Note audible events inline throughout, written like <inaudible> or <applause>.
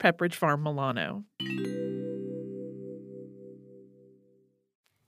Pepperidge Farm Milano.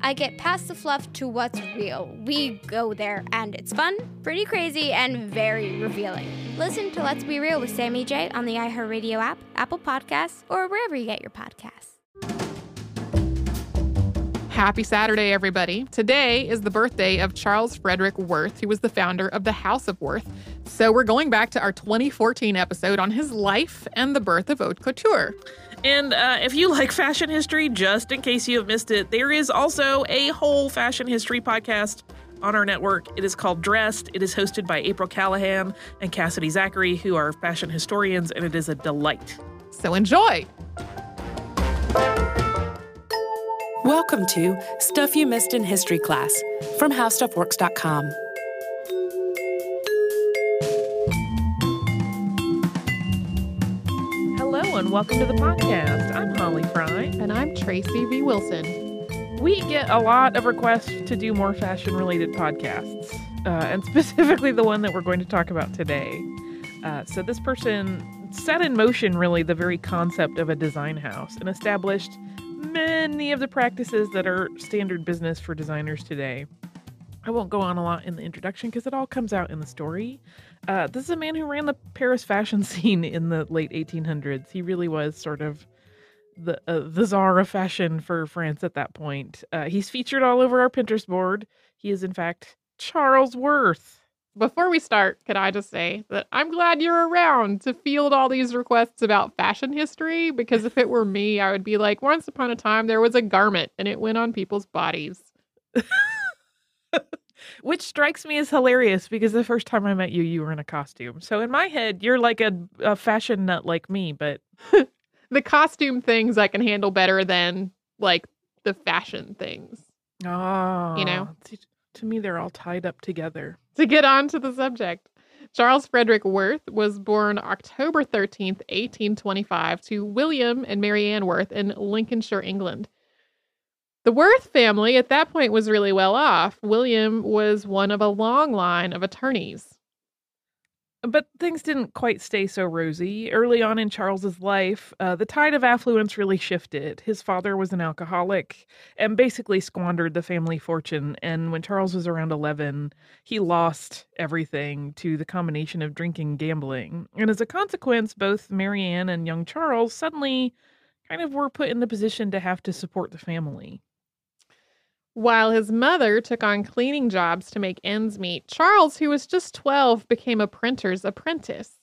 I get past the fluff to what's real. We go there, and it's fun, pretty crazy, and very revealing. Listen to Let's Be Real with Sammy J on the iHeartRadio app, Apple Podcasts, or wherever you get your podcasts. Happy Saturday, everybody. Today is the birthday of Charles Frederick Worth, who was the founder of the House of Worth. So we're going back to our 2014 episode on his life and the birth of haute couture. And uh, if you like fashion history, just in case you have missed it, there is also a whole fashion history podcast on our network. It is called Dressed. It is hosted by April Callahan and Cassidy Zachary, who are fashion historians, and it is a delight. So enjoy. Welcome to Stuff You Missed in History Class from HowStuffWorks.com. and welcome to the podcast. I'm Holly Fry. And I'm Tracy V. Wilson. We get a lot of requests to do more fashion related podcasts, uh, and <laughs> specifically the one that we're going to talk about today. Uh, so, this person set in motion really the very concept of a design house and established many of the practices that are standard business for designers today. I won't go on a lot in the introduction because it all comes out in the story. Uh, this is a man who ran the Paris fashion <laughs> scene in the late 1800s. He really was sort of the uh, the czar of fashion for France at that point. Uh, he's featured all over our Pinterest board. He is in fact Charles Worth. Before we start, can I just say that I'm glad you're around to field all these requests about fashion history because if it were me, I would be like, once upon a time there was a garment and it went on people's bodies. <laughs> Which strikes me as hilarious because the first time I met you, you were in a costume. So in my head, you're like a, a fashion nut like me, but <laughs> the costume things I can handle better than like the fashion things. oh, You ah, know? to, to me, they're all tied up together. To get on to the subject, Charles Frederick Worth was born October 13th, 1825, to William and Mary Ann Worth in Lincolnshire, England. The Worth family at that point was really well off. William was one of a long line of attorneys. But things didn't quite stay so rosy. Early on in Charles's life, uh, the tide of affluence really shifted. His father was an alcoholic and basically squandered the family fortune. And when Charles was around 11, he lost everything to the combination of drinking and gambling. And as a consequence, both Mary Ann and young Charles suddenly kind of were put in the position to have to support the family. While his mother took on cleaning jobs to make ends meet, Charles, who was just 12, became a printer's apprentice.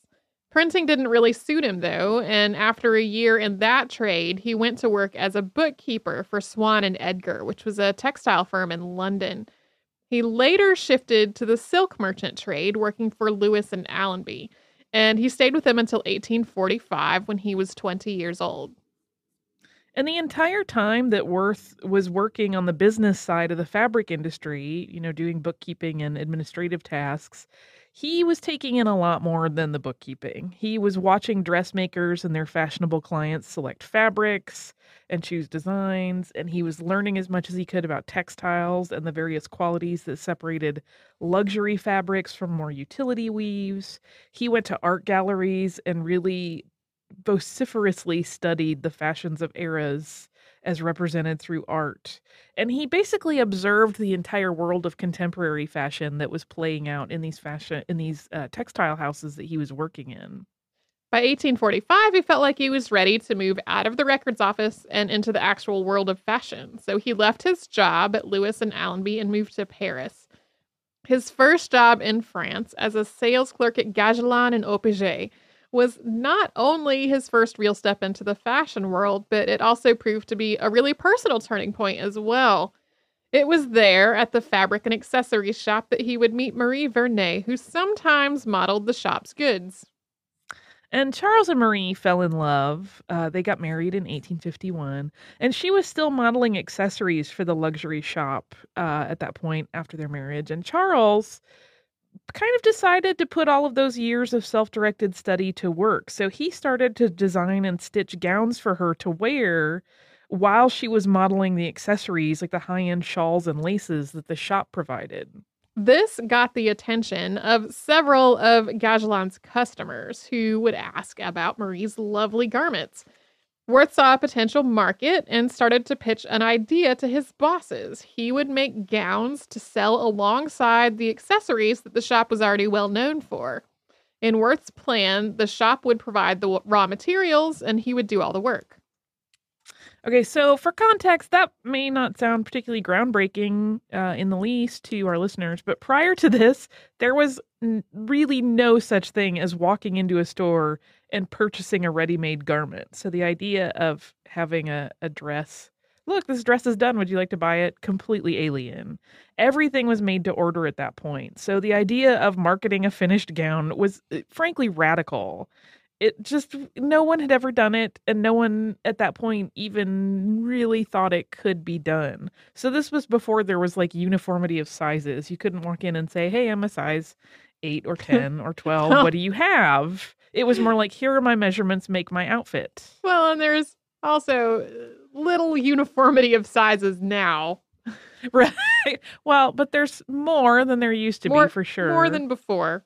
Printing didn't really suit him, though, and after a year in that trade, he went to work as a bookkeeper for Swan and Edgar, which was a textile firm in London. He later shifted to the silk merchant trade, working for Lewis and Allenby, and he stayed with them until 1845 when he was 20 years old. And the entire time that Worth was working on the business side of the fabric industry, you know, doing bookkeeping and administrative tasks, he was taking in a lot more than the bookkeeping. He was watching dressmakers and their fashionable clients select fabrics and choose designs, and he was learning as much as he could about textiles and the various qualities that separated luxury fabrics from more utility weaves. He went to art galleries and really vociferously studied the fashions of eras as represented through art. And he basically observed the entire world of contemporary fashion that was playing out in these fashion in these uh, textile houses that he was working in. By 1845, he felt like he was ready to move out of the records office and into the actual world of fashion. So he left his job at Lewis and Allenby and moved to Paris. His first job in France as a sales clerk at Gagelin and Opigez was not only his first real step into the fashion world, but it also proved to be a really personal turning point as well. It was there at the fabric and accessories shop that he would meet Marie Vernet, who sometimes modeled the shop's goods. And Charles and Marie fell in love. Uh, they got married in 1851, and she was still modeling accessories for the luxury shop uh, at that point after their marriage. And Charles kind of decided to put all of those years of self directed study to work. So he started to design and stitch gowns for her to wear while she was modeling the accessories, like the high end shawls and laces that the shop provided. This got the attention of several of Gagelin's customers who would ask about Marie's lovely garments. Worth saw a potential market and started to pitch an idea to his bosses. He would make gowns to sell alongside the accessories that the shop was already well known for. In Worth's plan, the shop would provide the raw materials and he would do all the work. Okay, so for context, that may not sound particularly groundbreaking uh, in the least to our listeners, but prior to this, there was n- really no such thing as walking into a store and purchasing a ready made garment. So the idea of having a, a dress, look, this dress is done. Would you like to buy it? Completely alien. Everything was made to order at that point. So the idea of marketing a finished gown was uh, frankly radical it just no one had ever done it and no one at that point even really thought it could be done so this was before there was like uniformity of sizes you couldn't walk in and say hey i'm a size 8 or <laughs> 10 or 12 what do you have it was more like here are my measurements make my outfit. Well and there's also uh, little uniformity of sizes now. <laughs> Right. Well but there's more than there used to more, be for sure. more than before.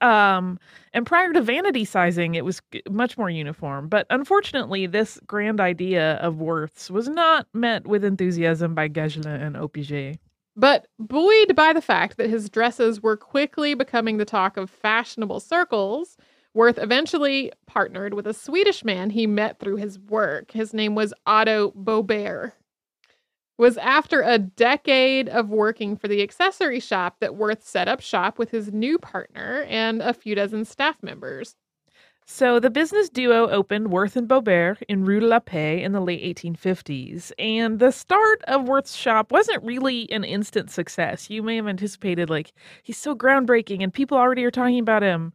Um, and prior to vanity sizing, it was much more uniform. But unfortunately, this grand idea of Worth's was not met with enthusiasm by Gagelin and Opigez. But buoyed by the fact that his dresses were quickly becoming the talk of fashionable circles, Worth eventually partnered with a Swedish man he met through his work. His name was Otto Bobergh was after a decade of working for the accessory shop that Worth set up shop with his new partner and a few dozen staff members. So the business duo opened Worth and Bobergh in Rue de la Paix in the late 1850s, and the start of Worth's shop wasn't really an instant success. You may have anticipated like he's so groundbreaking and people already are talking about him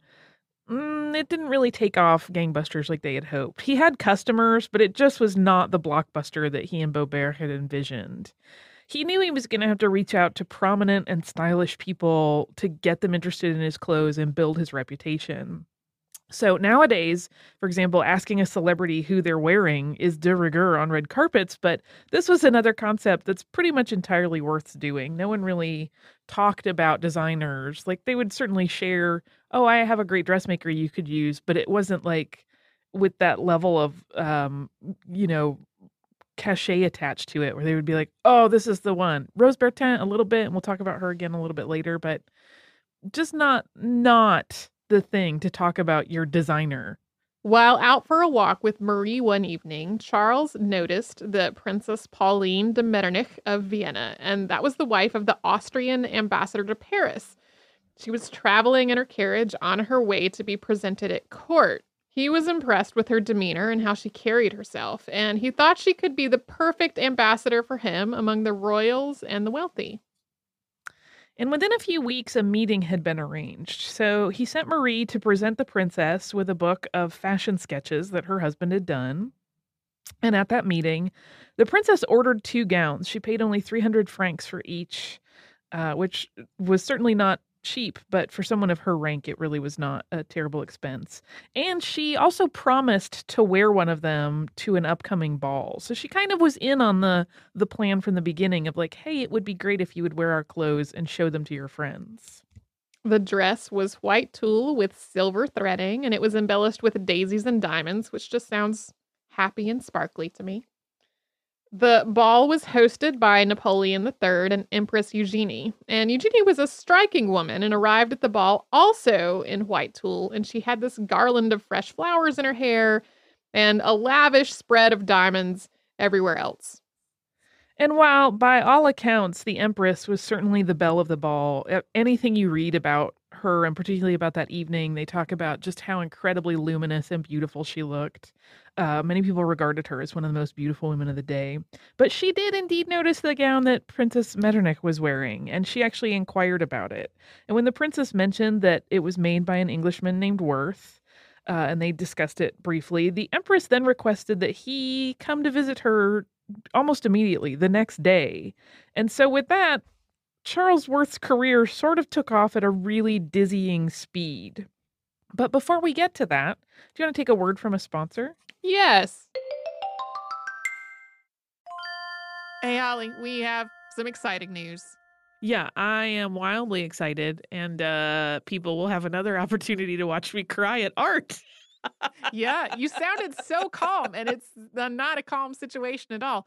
mm, it didn't really take off gangbusters like they had hoped. He had customers, but it just was not the blockbuster that he and Bobergh had envisioned. He knew he was going to have to reach out to prominent and stylish people to get them interested in his clothes and build his reputation. So nowadays, for example, asking a celebrity who they're wearing is de rigueur on red carpets, but this was another concept that's pretty much entirely worth doing. No one really talked about designers. Like they would certainly share, "Oh, I have a great dressmaker you could use," but it wasn't like with that level of um, you know, cachet attached to it where they would be like, "Oh, this is the one." Rose Bertin a little bit, and we'll talk about her again a little bit later, but just not not the thing to talk about your designer. While out for a walk with Marie one evening, Charles noticed the Princess Pauline de Metternich of Vienna, and that was the wife of the Austrian ambassador to Paris. She was traveling in her carriage on her way to be presented at court. He was impressed with her demeanor and how she carried herself, and he thought she could be the perfect ambassador for him among the royals and the wealthy. And within a few weeks, a meeting had been arranged. So he sent Marie to present the princess with a book of fashion sketches that her husband had done. And at that meeting, the princess ordered two gowns. She paid only 300 francs for each, uh, which was certainly not cheap, but for someone of her rank, it really was not a terrible expense. And she also promised to wear one of them to an upcoming ball. So she kind of was in on the the plan from the beginning of like, hey, it would be great if you would wear our clothes and show them to your friends. The dress was white tulle with silver threading, and it was embellished with daisies and diamonds, which just sounds happy and sparkly to me. The ball was hosted by Napoleon III and Empress Eugenie. And Eugenie was a striking woman and arrived at the ball also in white tulle. And she had this garland of fresh flowers in her hair and a lavish spread of diamonds everywhere else. And while by all accounts the Empress was certainly the belle of the ball, anything you read about her and particularly about that evening, they talk about just how incredibly luminous and beautiful she looked. Uh, many people regarded her as one of the most beautiful women of the day. But she did indeed notice the gown that Princess Metternich was wearing, and she actually inquired about it. And when the princess mentioned that it was made by an Englishman named Worth, uh, and they discussed it briefly, the Empress then requested that he come to visit her almost immediately the next day. And so, with that, Charles Worth's career sort of took off at a really dizzying speed. But before we get to that, do you want to take a word from a sponsor? Yes. Hey, Holly, we have some exciting news. Yeah, I am wildly excited, and uh, people will have another <laughs> opportunity to watch me cry at art yeah, you sounded so calm, and it's not a calm situation at all.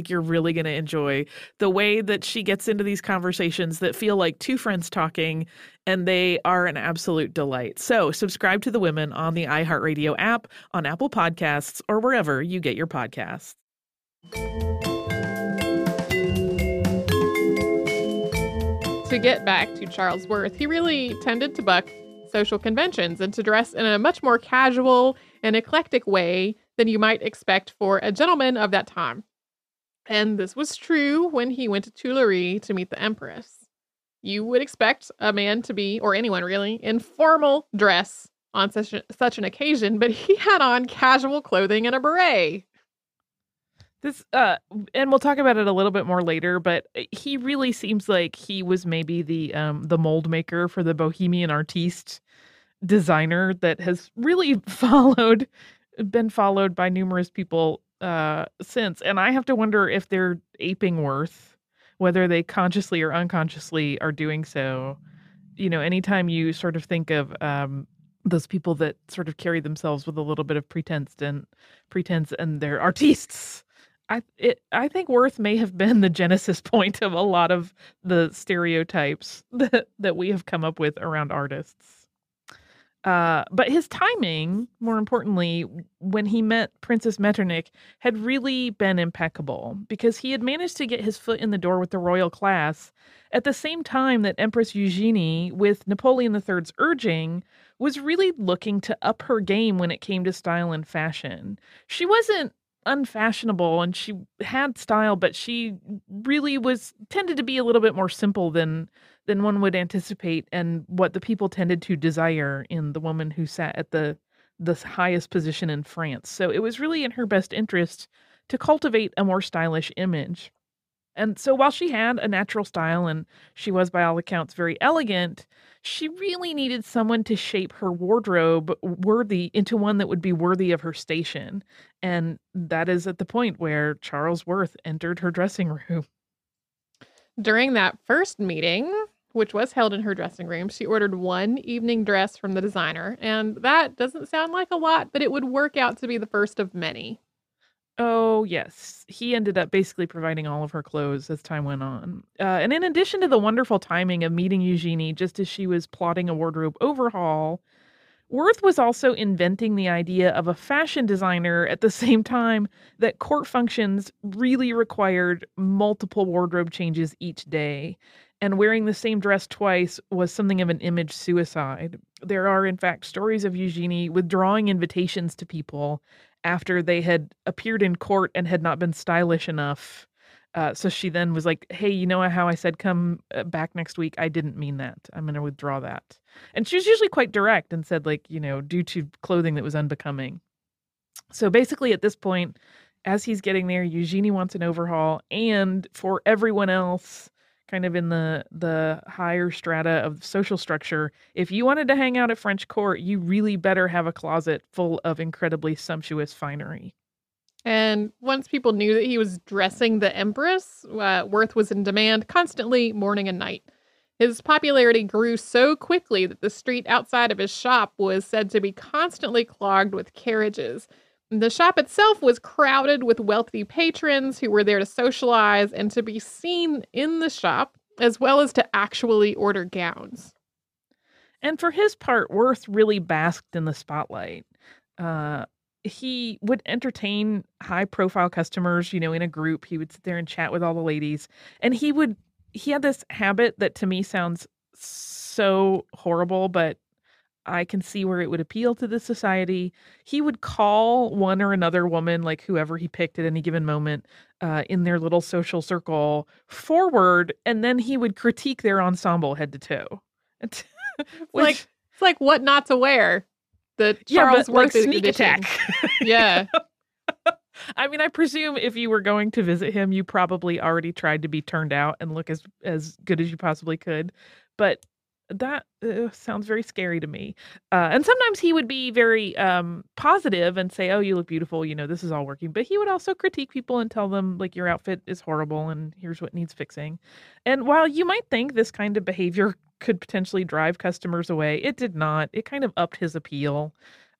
think you're really going to enjoy the way that she gets into these conversations that feel like two friends talking, and they are an absolute delight. So, subscribe to The Women on the iHeartRadio app, on Apple Podcasts, or wherever you get your podcasts. To get back to Charles Worth, he really tended to buck social conventions and to dress in a much more casual and eclectic way than you might expect for a gentleman of that time. And this was true when he went to Tuileries to meet the Empress. You would expect a man to be, or anyone really, in formal dress on such, a, such an occasion, but he <laughs> had on casual clothing and a beret. This uh and we'll talk about it a little bit more later, but uh, he really seems like he was maybe the um the mold maker for the bohemian artiste designer that has really <laughs> followed been followed by numerous people uh, since. And I have to wonder if they're aping Worth, whether they consciously or unconsciously are doing so. You know, anytime you sort of think of um, those people that sort of carry themselves with a little bit of pretense and pretense and they're artists. I it I think Worth may have been the genesis <laughs> point of a lot of the stereotypes that that we have come up with around artists. Uh, but his timing, more importantly, when he met Princess Metternich, had really been impeccable because he had managed to get his foot in the door with the royal class at the same time that Empress Eugenie, with Napoleon III's urging, was really looking to up her game when it came to style and fashion. She wasn't unfashionable and she had style, but she really was tended to be a little bit more simple than than one would anticipate and what the people tended to desire in the woman who sat at the the highest position in France. So it was really in her best interest to cultivate a more stylish image. And so while she had a natural style and she was by all accounts very elegant, she really needed someone to shape her wardrobe worthy into one that would be worthy of her station. And that is at the point where Charles Worth entered her dressing room. During that first meeting, which was held in her dressing room, she ordered one evening dress from the designer. And that doesn't sound like a lot, but it would work out to be the first of many. Oh, yes. He ended up basically providing all of her clothes as time went on. Uh, and in addition to the wonderful timing of meeting Eugenie just as she was plotting a wardrobe overhaul, Worth was also inventing the idea of a fashion designer at the <laughs> same time that court functions really required multiple wardrobe changes each day. And wearing the same dress twice was something of an image suicide. There are, in fact, stories of Eugenie withdrawing invitations to people after they had appeared in court and had not been stylish enough. Uh, so she then was like, "Hey, you know how I said come uh, back next week? I didn't mean that. I'm going to withdraw that." And she was usually quite direct and said, like, you know, due to clothing that was unbecoming. So basically, at this point, as he's getting there, Eugenie wants an overhaul, and for everyone else, kind of in the the higher strata of social structure, if you wanted to hang out at French court, you really better have a closet full of incredibly sumptuous finery. And once people knew that he was dressing the Empress, uh, Worth was in demand constantly, morning and night. His popularity grew so quickly that the street outside of his shop was said to be constantly clogged with carriages. The shop itself was crowded with wealthy patrons who were there to socialize and to be seen in the shop, as well as to actually order gowns. And for his part, Worth really basked in the spotlight. Uh, he would entertain high profile customers, you know, in a group. He would sit there and chat with all the ladies. And he would, he had this habit that to me sounds so horrible, but I can see where it would appeal to the society. He would call one or another woman, like whoever he picked at any given moment, uh, in their little social circle forward, and then he would critique their ensemble head to toe. <laughs> Which, like it's like what not to wear. The Charles yeah, Worth like sneak edition. attack. <laughs> yeah. I mean, I presume if you were going to visit him, you probably already tried to be turned out and look as as good as you possibly could. But that uh, sounds very scary to me. Uh, and sometimes he would be very um, positive and say, "Oh, you look beautiful. You know, this is all working." But he would also critique people and tell them, like, "Your outfit is horrible, and here's what needs fixing." And while you might think this kind of behavior <laughs> could potentially drive customers away, it did not. It kind of upped his appeal.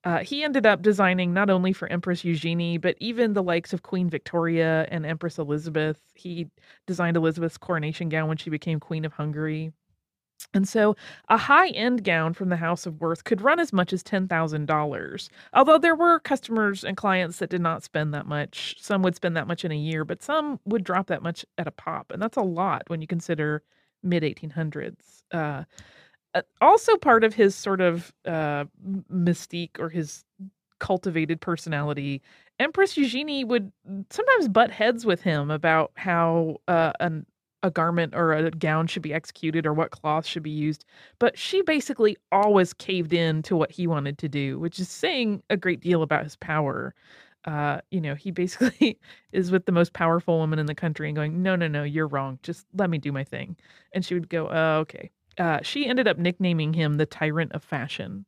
Uh, he ended up designing not only for Empress Eugenie, but even the likes of Queen Victoria and Empress Elizabeth. He designed Elizabeth's coronation gown when she became Queen of Hungary. And so a high end gown from the House of Worth could run as much as $10,000. Although there were customers and clients that did not spend that much. Some would spend that much in a year, but some would drop that much at a pop. And that's a lot when you consider mid 1800s. Uh, uh, also, part of his sort of uh, mystique or his cultivated personality, Empress Eugenie would sometimes butt heads with him about how uh, an a garment or a gown should be executed or what cloth should be used. But she basically always caved in to what he wanted to do, which is saying a great deal about his power. Uh, you know, he <laughs> basically is with the most powerful woman in the country and going, no, no, no, you're wrong. Just let me do my thing. And she would go, oh, okay. Uh, she ended up nicknaming him the tyrant of fashion.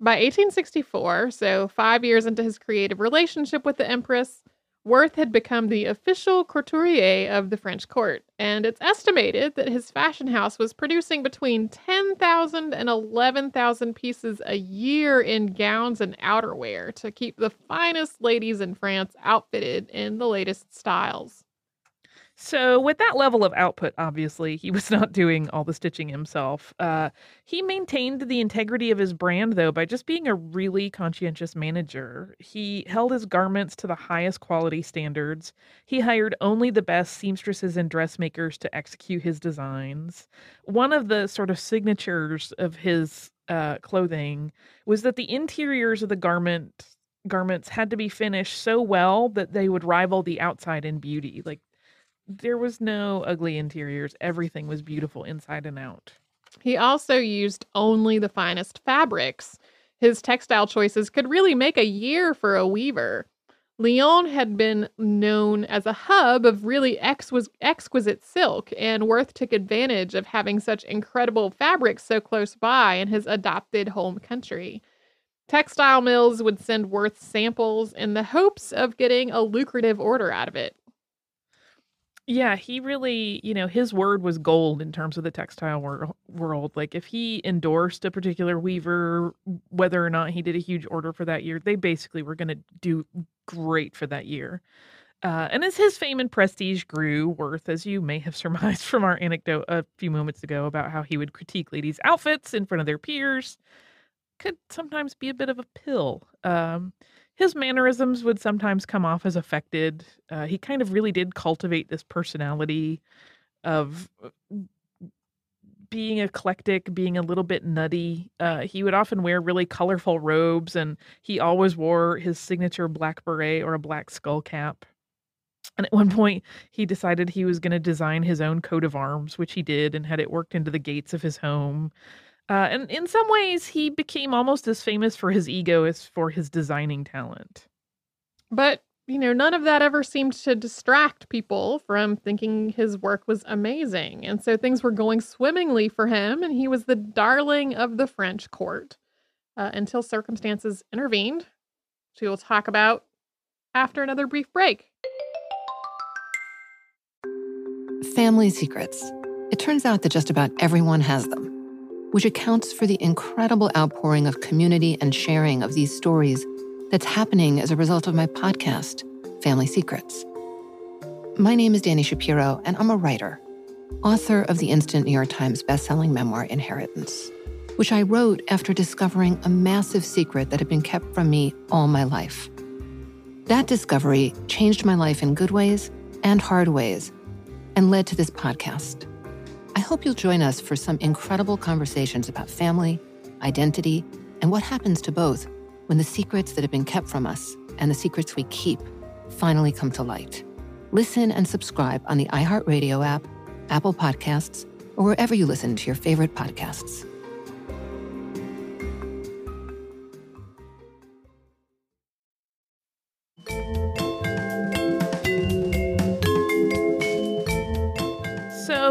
By 1864, so five years into his creative relationship with the Empress, Worth had become the official couturier of the French court, and it's estimated that his fashion house was producing between 10,000 and 11,000 pieces a year in gowns and outerwear to keep the finest ladies in France outfitted in the latest styles. So, with that level of output, obviously, he was <laughs> not doing all the stitching himself. Uh, he maintained the integrity of his brand, though, by just being a really conscientious manager. He held his garments to the highest quality standards. He hired only the best seamstresses and dressmakers to execute his designs. One of the sort of signatures of his uh, clothing was that the interiors of the garment garments had to be finished so well that they would rival the outside in beauty. Like there was no ugly interiors, everything was beautiful inside and out. He also used only the finest fabrics. His textile choices could really make a year for a weaver. Lyon had been known as a hub of really exquis- exquisite silk, and Worth took advantage of having such incredible fabrics so close by in his adopted home country. Textile mills would send Worth samples in the hopes of getting a lucrative order out of it. Yeah, he really, you know, his word was gold in terms of the textile wor- world. Like if he endorsed a particular weaver, whether or not he did a huge order for that year, they basically were going to do great for that year. Uh, and as his fame and prestige grew, Worth, as you may have <laughs> surmised from our anecdote a few moments ago about how he would critique ladies' outfits in front of their peers, could sometimes be a bit of a pill. Um, his mannerisms would sometimes come off as affected. Uh, he kind of really did cultivate this personality of uh, being eclectic, being a little bit nutty. Uh, he would often wear really colorful robes, and he always wore his signature black beret or a black skull cap. And at one point, he decided he was going to design his own coat of arms, which he did and had it worked into the gates of his home. Uh, and in some ways, he became almost as famous for his ego as for his designing talent. But, you know, none of that ever seemed to distract people from thinking his work was amazing. And so things were going swimmingly for him, and he was the darling of the French court uh, until circumstances intervened, which we will talk about after another brief break. Family secrets. It turns out that just about everyone has them which accounts for the incredible outpouring of community and sharing of these stories that's happening as a result of my podcast, Family Secrets. My name is Danny Shapiro, and I'm a writer, author of the instant New York Times bestselling memoir, Inheritance, which I wrote after discovering a massive secret that had been kept from me all my life. That discovery changed my life in good ways and hard ways and led to this podcast. I hope you'll join us for some incredible conversations about family, identity, and what happens to both when the secrets that have been kept from us and the secrets we keep finally come to light. Listen and subscribe on the iHeartRadio app, Apple Podcasts, or wherever you listen to your favorite podcasts.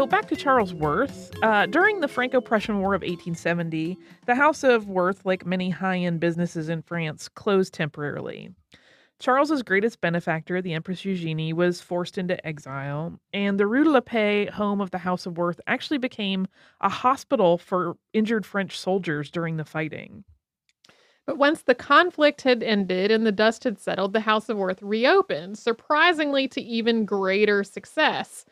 Back to Charles Worth. Uh, during the Franco Prussian War of 1870, the House of Worth, like many high end businesses in France, closed temporarily. Charles's greatest benefactor, the Empress Eugenie, was forced into exile, and the Rue de la Paix home of the House of Worth actually became a hospital for injured French soldiers during the fighting. But once the conflict had ended and the dust had settled, the House of Worth reopened, surprisingly to even greater success.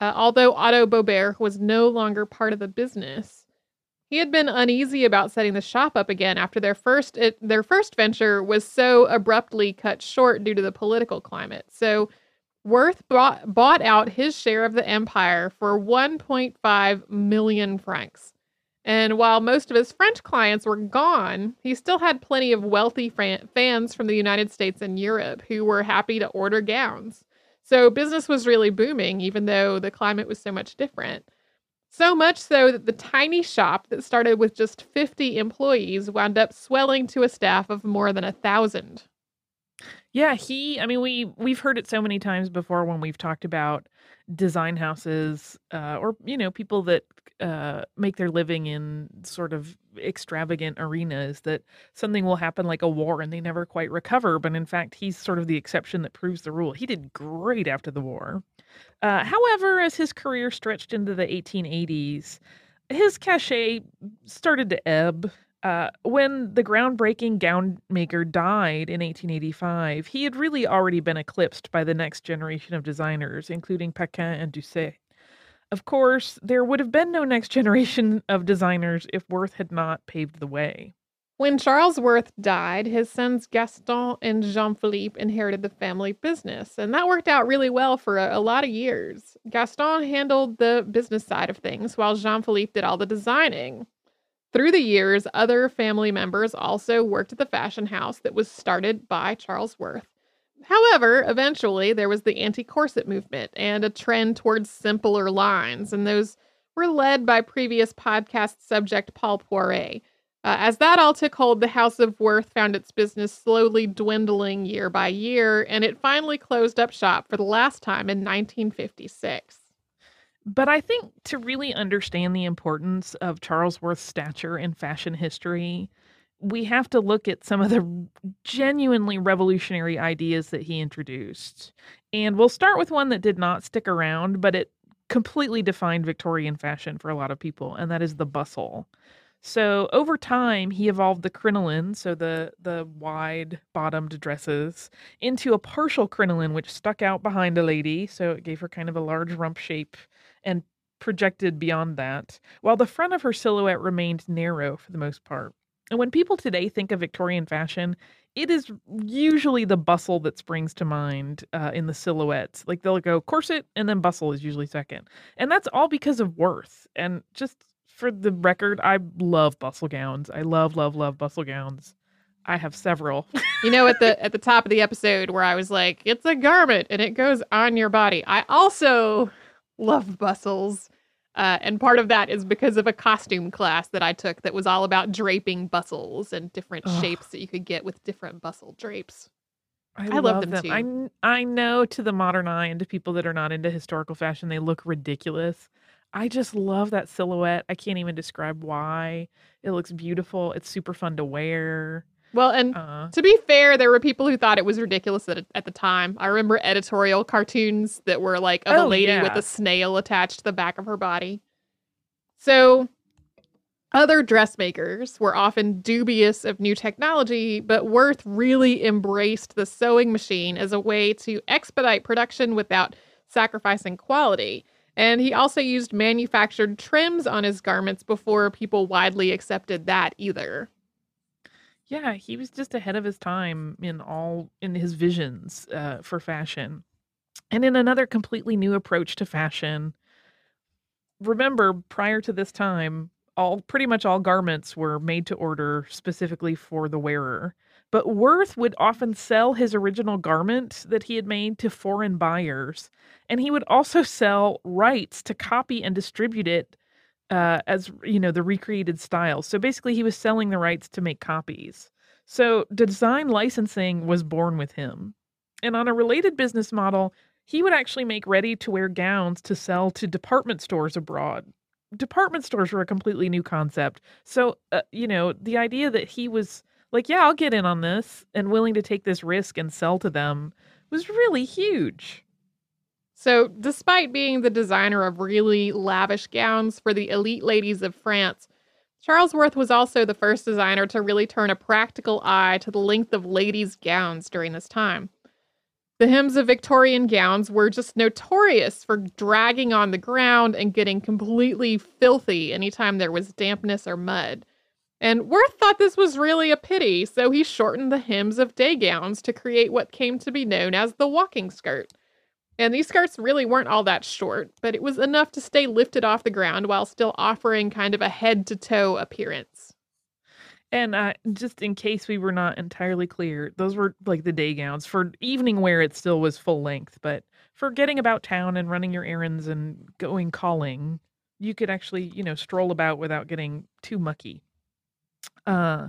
Uh, although Otto Bobergh was no longer part of the business, he had been uneasy about setting the shop up again after their first it, their first venture was so abruptly cut short due to the political climate. So Worth bought, bought out his share of the empire for 1.5 million francs. And while most of his French clients were gone, he still had plenty of wealthy fans from the United States and Europe who were happy to order gowns. So business was really booming, even though the climate was so much different. So much so that the tiny shop that started with just 50 employees wound up swelling to a staff of more than a thousand. Yeah, he. I mean, we we've heard it so many times before when we've talked about design houses, uh, or you know, people that uh, make their living in sort of extravagant arenas. That something will happen like a war and they never quite recover. But in fact, he's sort of the exception that proves the rule. He did great after the war. Uh, however, as his career stretched into the 1880s, his cachet started to ebb. Uh, when the groundbreaking gown maker died in 1885, he had really already been eclipsed by the next generation of designers, including Paquin and Doucet. Of course, there would have been no next <laughs> generation of designers if Worth had not paved the way. When Charles Worth died, his sons Gaston and Jean Philippe inherited the family business, and that worked out really well for a, a lot of years. Gaston handled the business side of things, while Jean Philippe did all the designing. Through the years, other family members also worked at the fashion house that was started by Charles Worth. However, eventually there was the anti corset movement and a trend towards simpler lines, and those were led by previous podcast subject Paul Poiret. Uh, as that all took hold, the House of Worth found its business slowly dwindling year by year, and it finally closed up shop for the last time in 1956. But I think to really understand the importance of Charles Worth's stature in fashion history, we have to look at some of the genuinely revolutionary ideas that he introduced. And we'll start with one that did not stick around, but it completely defined Victorian fashion for a lot of people, and that is the bustle. So over time, he evolved the crinoline, so the the wide bottomed dresses, into a partial crinoline, which stuck out behind a lady, so it gave her kind of a large rump shape and projected beyond that, while the front of her silhouette remained narrow for the most part. And when people today think of Victorian fashion, it is usually the bustle that springs to mind uh, in the silhouettes. Like they'll go corset and then bustle is usually second. And that's all because of Worth. And just for the record, I love bustle gowns. I love, love, love bustle gowns. I have several. <laughs> you know, at the at the top of the episode where I was like, "It's a garment and it goes on your body." I also love bustles, uh, and part of that is because of a costume class that I took that was all about draping bustles and different Ugh. shapes that you could get with different bustle drapes. I, I love them too. I, I know to the modern eye and to people that are not into historical fashion, they look ridiculous. I just love that silhouette. I can't even describe why. It looks beautiful. It's super fun to wear. Well, and Uh, To be fair, there were people who thought it was ridiculous at, at the time. I remember editorial cartoons that were like of a Oh, lady with a snail attached to the back of her body. So, other dressmakers were often dubious of new technology, but Worth really embraced the sewing machine as a way to expedite production without sacrificing quality. And he also used manufactured trims on his garments before people widely accepted that either. Yeah, he was just ahead of his time in all in his visions uh, for fashion, and in another completely new approach to fashion. Remember, prior to this time, all pretty much all garments were made to order specifically for the wearer. But Worth would often sell his original garment that he had made to foreign buyers, and he would also sell rights to copy and distribute it uh, as you know the recreated styles. So basically, he was selling the rights to make copies. So design licensing was born with him, and on a related business model, he would actually make ready-to-wear gowns to sell to department stores abroad. Department stores were a completely new concept. So uh, you know the idea that he was like, yeah, I'll get in on this and willing to take this risk and sell to them was really huge. So, despite being the designer of really lavish gowns for the elite ladies of France, Charles Worth was also the first designer to really turn a practical eye to the length of ladies' gowns during this time. The hems of Victorian gowns were just notorious for dragging on the ground and getting completely filthy anytime there was dampness or mud. And Worth thought this was really a pity, so he shortened the hems of day gowns to create what came to be known as the walking skirt. And these skirts really weren't all that short, but it was enough to stay lifted off the ground while still offering kind of a head to toe appearance. And uh, just in case we were not entirely clear, those were like the day gowns. For evening wear, it still was full length, but for getting about town and running your errands and going calling, you could actually, you know, stroll about without getting too mucky. Uh,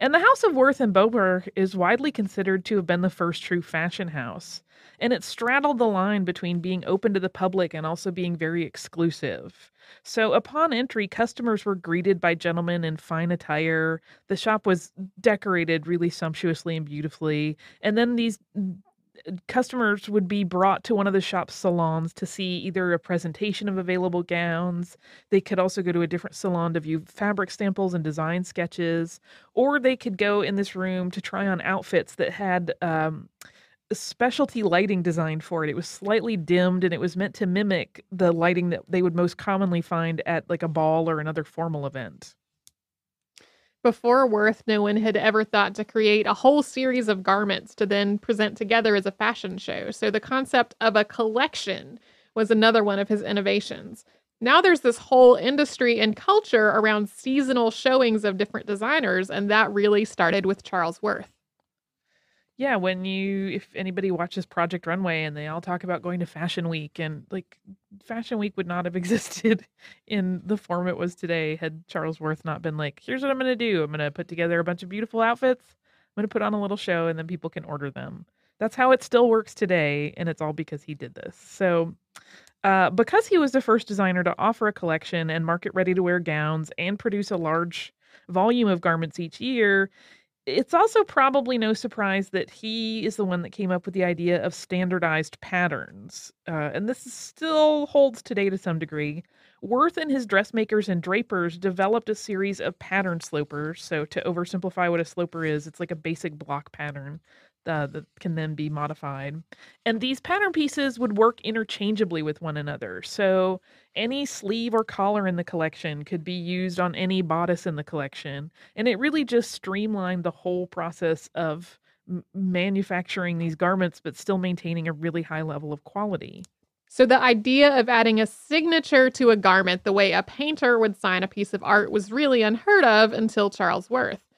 and the House of Worth in Beaubourg is widely considered to have been the first true fashion house. And it straddled the line between being open to the public and also being very exclusive. So, upon entry, customers were greeted by gentlemen in fine attire. The shop was decorated really sumptuously and beautifully. And then these customers would be brought to one of the shop's salons to see either a presentation of available gowns. They could also go to a different salon to view fabric samples and design sketches, or they could go in this room to try on outfits that had um, specialty lighting designed for it. It was slightly dimmed and it was meant to mimic the lighting that they would most commonly find at like a ball or another formal event. Before Worth, no one had ever thought to create a whole series of garments to then present together as a fashion show. So the concept of a collection was another one of his innovations. Now there's this whole industry and culture around seasonal showings of different designers, and that really started with Charles Worth. Yeah, when you if anybody watches Project Runway and they all talk about going to Fashion Week and like Fashion Week would not have <laughs> existed in the form it was today had Charles Worth not been like, here's what I'm going to do. I'm going to put together a bunch of beautiful outfits. I'm going to put on a little show and then people can order them. That's how it still works today and it's all because he did this. So uh, because he was the first designer to offer a collection and market ready to wear gowns and produce a large volume of garments each year, it's also probably no surprise that he is the one that came up with the idea of standardized patterns. Uh, and this still holds today to some degree. Worth and his dressmakers and drapers developed a series of pattern slopers. So, to oversimplify what a sloper is, it's like a basic block pattern uh, that can then be modified. And these pattern pieces would work interchangeably with one another. So any sleeve or collar in the collection could be used on any bodice in the collection. And it really just streamlined the whole process of manufacturing these garments, but still maintaining a really high level of quality. So, the idea of adding a signature to a garment the way a painter would sign a piece of art was really unheard of until Charles Worth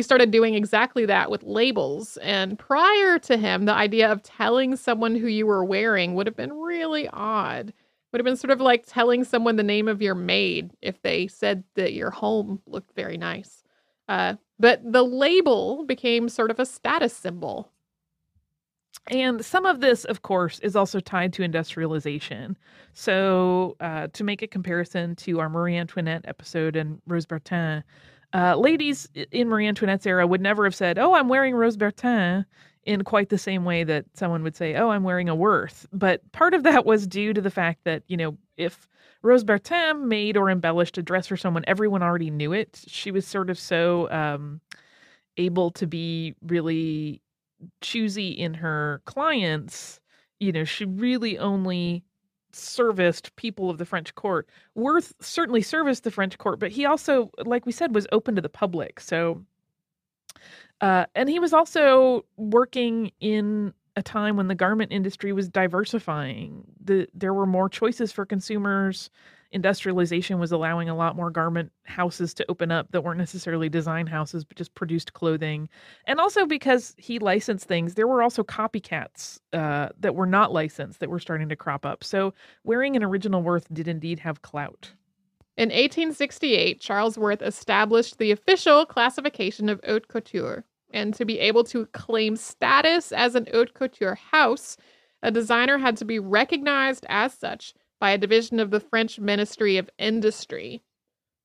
he started doing exactly that with labels. And prior to him, the idea of telling someone who you were wearing would have been really odd. Would have been sort of like telling someone the name of your maid if they said that your home looked very nice. Uh, but the label became sort of a status symbol. And some of this, of course, is also tied to industrialization. So, uh, to make a comparison to our Marie Antoinette episode and Rose Bertin, uh, ladies in Marie Antoinette's era would never have said, "Oh, I'm wearing Rose Bertin," in quite the same way that someone would say, "Oh, I'm wearing a Worth." But part of that was due to the fact that you know if Rose Bertin made or embellished a dress for someone, everyone already knew it. She was sort of so um, able to be really choosy in her clients. You know, she really only serviced people of the French court. Worth certainly serviced the French court, but he also, like we said, was open to the public. So, uh, and he was also working in a time when the garment industry was diversifying. The there were more choices for consumers. Industrialization was allowing a lot more garment houses to open up that weren't necessarily design houses but just produced clothing. And also because he licensed things there were also copycats uh, that were not licensed that were starting to crop up. So wearing an original worth did indeed have clout. In 1868 charles worth established the official classification of haute couture and to be able to claim status as an haute couture house a designer had to be recognized as such by a division of the French Ministry of Industry,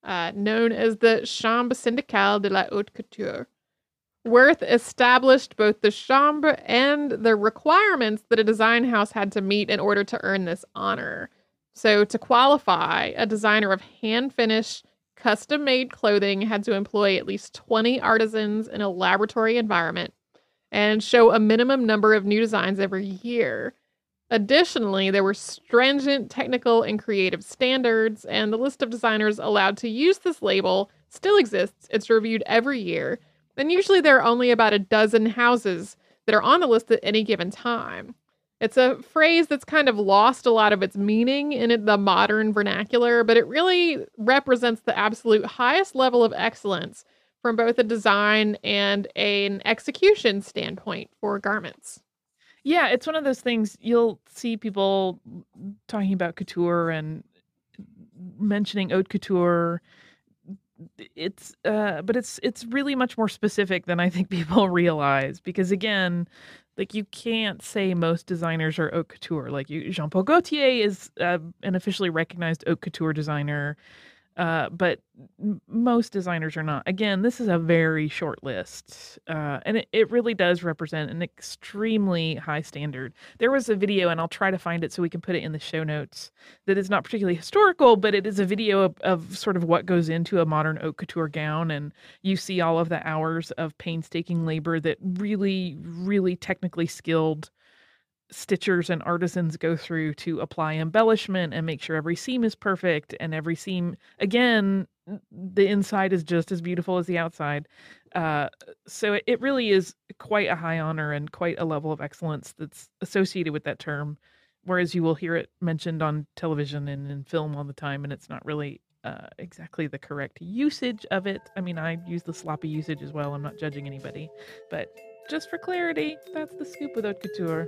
uh, known as the Chambre syndicale de la haute couture. Worth established both the chambre and the requirements that a design house had to meet in order to earn this honor. So, to qualify, a designer of hand finished, custom made clothing had to employ at least 20 artisans in a laboratory environment and show a minimum number of new designs every year. Additionally, there were stringent technical and creative standards, and the list of designers allowed to use this label still exists. It's reviewed every year, and usually there are only about a dozen houses that are on the list at any given time. It's a phrase that's kind of lost a lot of its meaning in the modern vernacular, but it really represents the absolute highest level of excellence from both a design and an execution standpoint for garments. Yeah, it's one of those things you'll see people talking about couture and mentioning haute couture. It's uh but it's it's really much more specific than I think <laughs> people realize because again, like you can't say most designers are haute couture. Like you, Jean Paul Gaultier is uh, an officially recognized haute couture designer. Uh, but most designers are not. Again, this is a very short list, uh, and it, it really does represent an extremely high standard. There was a video, and I'll try to find it so we can put it in the show notes, that is not particularly historical, but it is a video of, of sort of what goes into a modern haute couture gown, and you see all of the hours of painstaking labor that really, really technically skilled stitchers and artisans go through to apply embellishment and make sure every seam is perfect and every seam again the inside is just as beautiful as the outside uh, so it really is quite a high honor and quite a level of excellence that's associated with that term whereas you will hear it mentioned on television and in film all the time, and it's not really uh, exactly the correct usage of it. I mean, I use the sloppy usage as well. I'm not judging anybody, but just for clarity, that's the scoop with haute couture.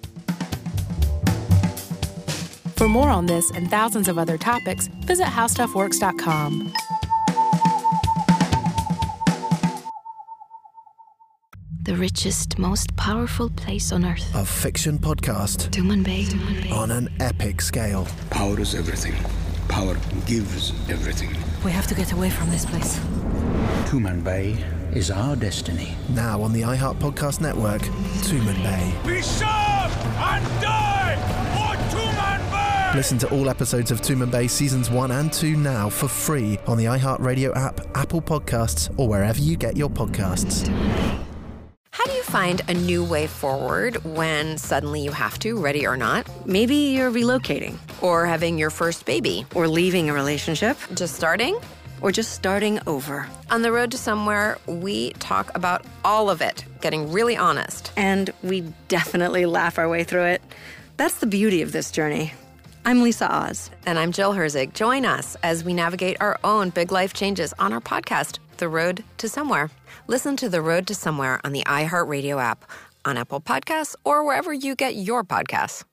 For more on this and thousands of other topics, visit howstuffworks.com. The richest, most powerful place on earth. A fiction podcast Tumanbay. on an epic scale. Power is everything. Power gives everything. We have to get away from this place. Tumanbay is our destiny. Now on the iHeart Podcast Network, Tumanbay. We serve and die Tuman Bay! Listen to all episodes of Tumanbay seasons 1 and 2 now for free on the iHeartRadio app, Apple Podcasts, or wherever you get your podcasts. How do you find a new way forward when suddenly you have to, ready or not? Maybe you're relocating, or having your first baby, or leaving a relationship, just starting, or just starting over. On the road to somewhere, we talk about all of it, getting really honest. And we definitely laugh our way through it. That's the beauty of this journey. I'm Lisa Oz. And I'm Jill Herzig. Join us as we navigate our own big life changes on our podcast, The Road to Somewhere. Listen to The Road to Somewhere on the iHeartRadio app, on Apple Podcasts, or wherever you get your podcasts.